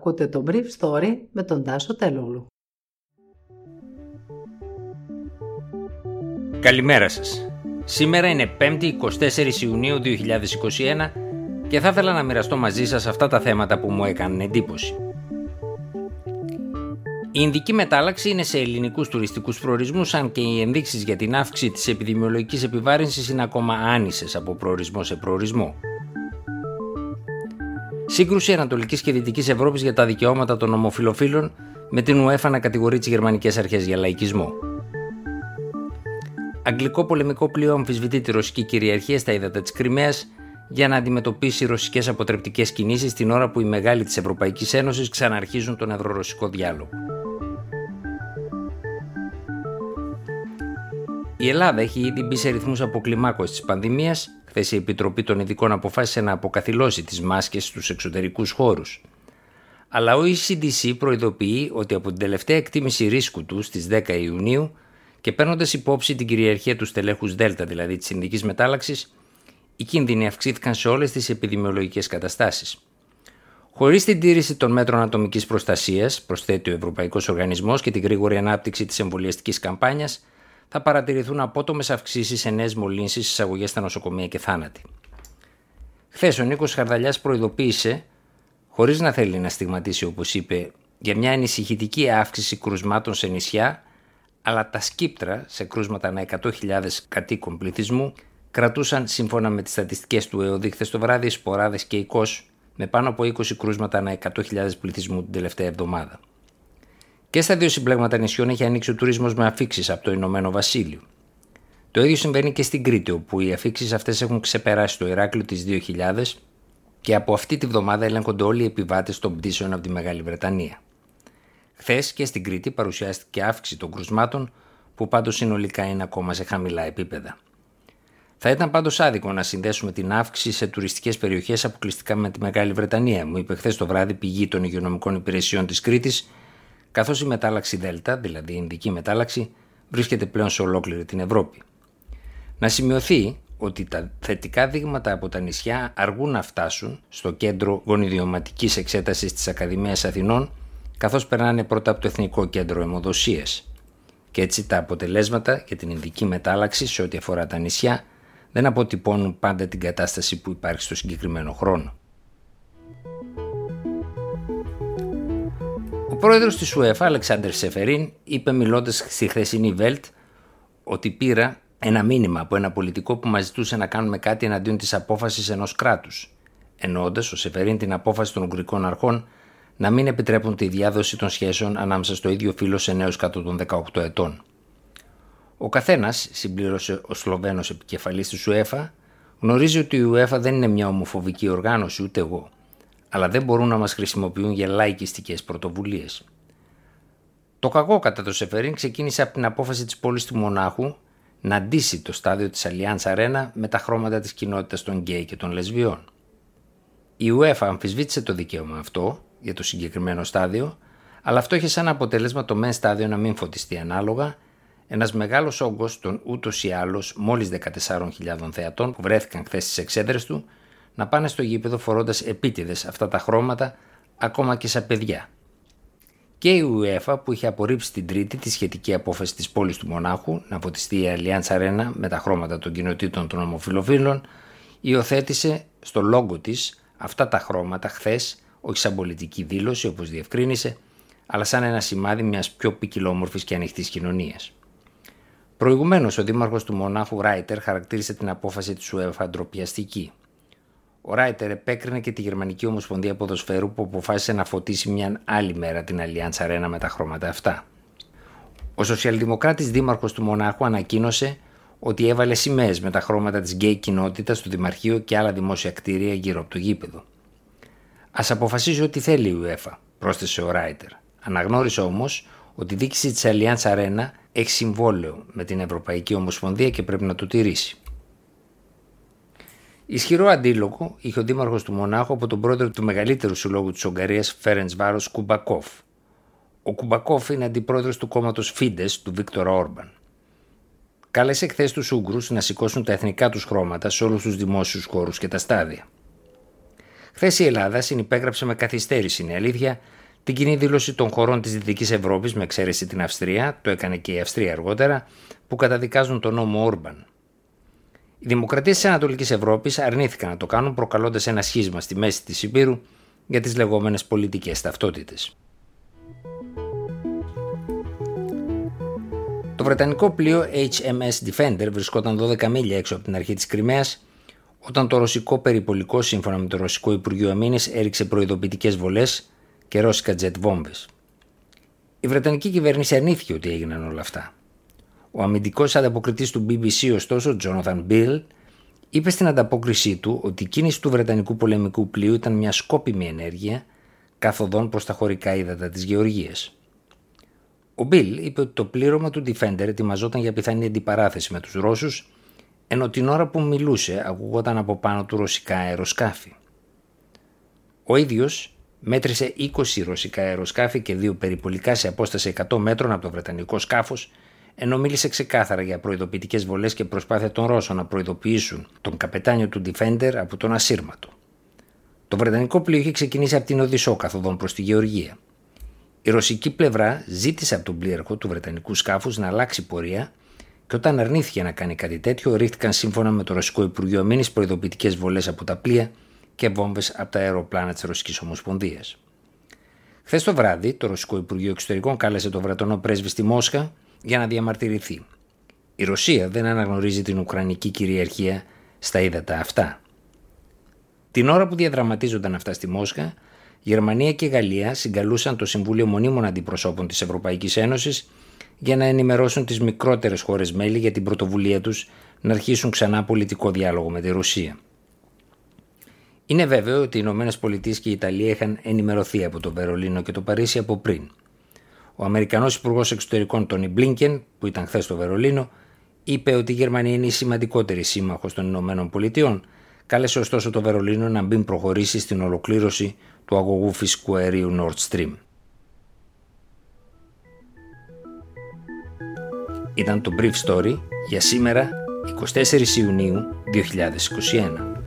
Ακούτε το Brief Story με τον Τάσο Τελούλου. Καλημέρα σας. Σήμερα είναι 5η 24 Ιουνίου 2021 και θα ήθελα να μοιραστώ μαζί σας αυτά τα θέματα που μου έκαναν εντύπωση. Η Ινδική μετάλλαξη είναι σε ελληνικούς τουριστικούς προορισμούς αν και οι ενδείξεις για την αύξηση της επιδημιολογικής επιβάρυνσης είναι ακόμα άνισες από προορισμό σε προορισμό. Σύγκρουση Ανατολικής και Δυτικής Ευρώπης για τα δικαιώματα των ομοφυλοφίλων με την UEFA να κατηγορεί τις γερμανικές αρχές για λαϊκισμό. Αγγλικό πολεμικό πλοίο αμφισβητεί τη ρωσική κυριαρχία στα ύδατα της Κρυμαίας για να αντιμετωπίσει ρωσικές αποτρεπτικές κινήσεις την ώρα που οι μεγάλοι της Ευρωπαϊκής Ένωσης ξαναρχίζουν τον ευρωρωσικό διάλογο. Η Ελλάδα έχει ήδη μπει σε ρυθμούς αποκλιμάκωσης της πανδημίας Χθες η Επιτροπή των Ειδικών αποφάσισε να αποκαθιλώσει τις μάσκες στους εξωτερικούς χώρους. Αλλά ο ECDC προειδοποιεί ότι από την τελευταία εκτίμηση ρίσκου του στις 10 Ιουνίου και παίρνοντας υπόψη την κυριαρχία του στελέχους Δέλτα, δηλαδή της Ινδική Μετάλλαξης, οι κίνδυνοι αυξήθηκαν σε όλες τις επιδημιολογικές καταστάσεις. Χωρίς την τήρηση των μέτρων ατομικής προστασίας, προσθέτει ο Ευρωπαϊκός Οργανισμός και την γρήγορη ανάπτυξη της εμβολιαστικής καμπάνιας, θα παρατηρηθούν απότομες αυξήσεις σε νέες μολύνσεις, εισαγωγές στα νοσοκομεία και θάνατοι. Χθες ο Νίκος Χαρδαλιάς προειδοποίησε, χωρίς να θέλει να στιγματίσει όπως είπε, για μια ανησυχητική αύξηση κρουσμάτων σε νησιά, αλλά τα σκύπτρα σε κρούσματα ανά 100.000 κατοίκων πληθυσμού κρατούσαν σύμφωνα με τις στατιστικές του ΕΟΔΗ χθες το βράδυ σποράδες και οικό με πάνω από 20 κρούσματα ανά 100.000 πληθυσμού την τελευταία εβδομάδα. Και στα δύο συμπλέγματα νησιών έχει ανοίξει ο τουρισμός με αφήξεις από το Ηνωμένο Βασίλειο. Το ίδιο συμβαίνει και στην Κρήτη, όπου οι αφήξεις αυτές έχουν ξεπεράσει το Ηράκλειο της 2000 και από αυτή τη βδομάδα ελέγχονται όλοι οι επιβάτες των πτήσεων από τη Μεγάλη Βρετανία. Χθες και στην Κρήτη παρουσιάστηκε αύξηση των κρουσμάτων, που πάντως συνολικά είναι ακόμα σε χαμηλά επίπεδα. Θα ήταν πάντως άδικο να συνδέσουμε την αύξηση σε τουριστικές περιοχές αποκλειστικά με τη Μεγάλη Βρετανία, μου είπε χθες το βράδυ πηγή των υγειονομικών υπηρεσιών της Κρήτης, καθώς η μετάλλαξη Δέλτα, δηλαδή η Ινδική μετάλλαξη, βρίσκεται πλέον σε ολόκληρη την Ευρώπη. Να σημειωθεί ότι τα θετικά δείγματα από τα νησιά αργούν να φτάσουν στο κέντρο γονιδιωματικής εξέτασης της Ακαδημίας Αθηνών, καθώς περνάνε πρώτα από το Εθνικό Κέντρο Αιμοδοσίας. Και έτσι τα αποτελέσματα για την Ινδική μετάλλαξη σε ό,τι αφορά τα νησιά δεν αποτυπώνουν πάντα την κατάσταση που υπάρχει στο συγκεκριμένο χρόνο. Πρόεδρος της UEFA, Αλεξάνδρ Σεφερίν, είπε μιλώντας στη χθεσινή Βέλτ ότι πήρα ένα μήνυμα από ένα πολιτικό που μας ζητούσε να κάνουμε κάτι εναντίον της απόφασης ενός κράτους, εννοώντας ο Σεφερίν την απόφαση των Ουγγρικών αρχών να μην επιτρέπουν τη διάδοση των σχέσεων ανάμεσα στο ίδιο φύλλο σε νέους κάτω των 18 ετών. Ο καθένας, συμπλήρωσε ο Σλοβαίνος επικεφαλής της UEFA, γνωρίζει ότι η UEFA δεν είναι μια ομοφοβική οργάνωση, ούτε εγώ αλλά δεν μπορούν να μας χρησιμοποιούν για λαϊκιστικές πρωτοβουλίες. Το κακό κατά το Σεφερίν ξεκίνησε από την απόφαση της πόλης του Μονάχου να ντύσει το στάδιο της Allianz Arena με τα χρώματα της κοινότητας των γκέι και των λεσβιών. Η UEFA αμφισβήτησε το δικαίωμα αυτό για το συγκεκριμένο στάδιο, αλλά αυτό είχε σαν αποτέλεσμα το μεν στάδιο να μην φωτιστεί ανάλογα, ένας μεγάλος όγκος των ούτως ή άλλως μόλις 14.000 θεατών που βρέθηκαν χθες στις εξέδρες του να πάνε στο γήπεδο φορώντας επίτηδες αυτά τα χρώματα ακόμα και σαν παιδιά. Και η UEFA που είχε απορρίψει την Τρίτη τη σχετική απόφαση της πόλης του Μονάχου να φωτιστεί η Allianz Arena με τα χρώματα των κοινοτήτων των ομοφιλοφίλων υιοθέτησε στο λόγο της αυτά τα χρώματα χθες, όχι σαν πολιτική δήλωση όπως διευκρίνησε, αλλά σαν ένα σημάδι μιας πιο ποικιλόμορφης και ανοιχτής κοινωνίας. Προηγουμένως ο δήμαρχος του Μονάχου Ράιτερ χαρακτήρισε την απόφαση της UEFA ντροπιαστική. Ο Ράιτερ επέκρινε και τη Γερμανική Ομοσπονδία Ποδοσφαίρου που αποφάσισε να φωτίσει μια άλλη μέρα την Allianz Arena με τα χρώματα αυτά. Ο σοσιαλδημοκράτης δήμαρχος του Μονάχου ανακοίνωσε ότι έβαλε σημαίες με τα χρώματα της γκέι κοινότητας στο Δημαρχείο και άλλα δημόσια κτίρια γύρω από το γήπεδο. Α αποφασίζει ό,τι θέλει η UEFA, πρόσθεσε ο Ράιτερ. Αναγνώρισε όμως ότι η δίκηση της Allianz Arena έχει συμβόλαιο με την Ευρωπαϊκή Ομοσπονδία και πρέπει να το τηρήσει. Ισχυρό αντίλογο είχε ο δήμαρχος του Μονάχου από τον πρόεδρο του μεγαλύτερου συλλόγου της Ουγγαρίας, Φέρεντ Βάρος Κουμπακόφ. Ο Κουμπακόφ είναι αντιπρόεδρος του κόμματος Φίντε του Βίκτορα Όρμπαν. Κάλεσε χθες τους Ούγγρους να σηκώσουν τα εθνικά τους χρώματα σε όλους τους δημόσιους χώρους και τα στάδια. Χθες η Ελλάδα συνυπέγραψε με καθυστέρηση, είναι αλήθεια, την κοινή δήλωση των χωρών της Δυτικής Ευρώπης, με εξαίρεση την Αυστρία, το έκανε και η Αυστρία αργότερα, που καταδικάζουν τον νόμο Όρμπαν. Οι δημοκρατίες της Ανατολικής Ευρώπης αρνήθηκαν να το κάνουν, προκαλώντας ένα σχίσμα στη μέση της Υπήρου για τις λεγόμενες πολιτικές ταυτότητες. Το βρετανικό πλοίο HMS Defender βρισκόταν 12 μίλια έξω από την αρχή της Κρυμαίας όταν το ρωσικό περιπολικό σύμφωνα με το ρωσικό Υπουργείο Αμήνης έριξε προειδοποιητικές βολές και ρώσικα jet βόμβες. Η Βρετανική κυβέρνηση αρνήθηκε ότι έγιναν όλα αυτά. Ο αμυντικός ανταποκριτής του BBC, ωστόσο, Jonathan Bill, είπε στην ανταπόκρισή του ότι η κίνηση του Βρετανικού πολεμικού πλοίου ήταν μια σκόπιμη ενέργεια καθοδόν προς τα χωρικά ύδατα της Γεωργίας. Ο Bill είπε ότι το πλήρωμα του Defender ετοιμαζόταν για πιθανή αντιπαράθεση με τους Ρώσους, ενώ την ώρα που μιλούσε ακούγονταν από πάνω του ρωσικά αεροσκάφη. Ο ίδιος μέτρησε 20 ρωσικά αεροσκάφη και δύο περιπολικά σε απόσταση 100 μέτρων από το βρετανικό σκάφος, ενώ μίλησε ξεκάθαρα για προειδοποιητικές βολές και προσπάθεια των Ρώσων να προειδοποιήσουν τον καπετάνιο του Defender από τον ασύρματο. Το βρετανικό πλοίο είχε ξεκινήσει από την Οδυσσό καθοδόν προς τη Γεωργία. Η ρωσική πλευρά ζήτησε από τον πλοίαρχο του βρετανικού σκάφους να αλλάξει πορεία και όταν αρνήθηκε να κάνει κάτι τέτοιο, ρίχτηκαν σύμφωνα με το Ρωσικό Υπουργείο Αμήνης προειδοποιητικές βολές από τα πλοία και βόμβες από τα αεροπλάνα της Ρωσικής Ομοσπονδίας. Χθες το βράδυ, το Ρωσικό Υπουργείο Εξωτερικών κάλεσε τον Βρετανό πρέσβη στη Μόσχα για να διαμαρτυρηθεί. Η Ρωσία δεν αναγνωρίζει την Ουκρανική κυριαρχία στα ύδατα αυτά. Την ώρα που διαδραματίζονταν αυτά στη Μόσχα, Γερμανία και Γαλλία συγκαλούσαν το Συμβούλιο Μονίμων Αντιπροσώπων της Ευρωπαϊκής Ένωσης για να ενημερώσουν τις μικρότερες χώρες μέλη για την πρωτοβουλία τους να αρχίσουν ξανά πολιτικό διάλογο με τη Ρωσία. Είναι βέβαιο ότι οι Ηνωμένες Πολιτείες και η Ιταλία είχαν ενημερωθεί από το Βερολίνο και το Παρίσι από πριν. Ο Αμερικανός Υπουργός Εξωτερικών Τόνι Μπλίνκεν, που ήταν χθες στο Βερολίνο, είπε ότι η Γερμανία είναι η σημαντικότερη σύμμαχος των Ηνωμένων Πολιτειών, κάλεσε ωστόσο το Βερολίνο να μην προχωρήσει στην ολοκλήρωση του αγωγού φυσικού αερίου Nord Stream. Ήταν το Brief Story για σήμερα 24 Ιουνίου 2021.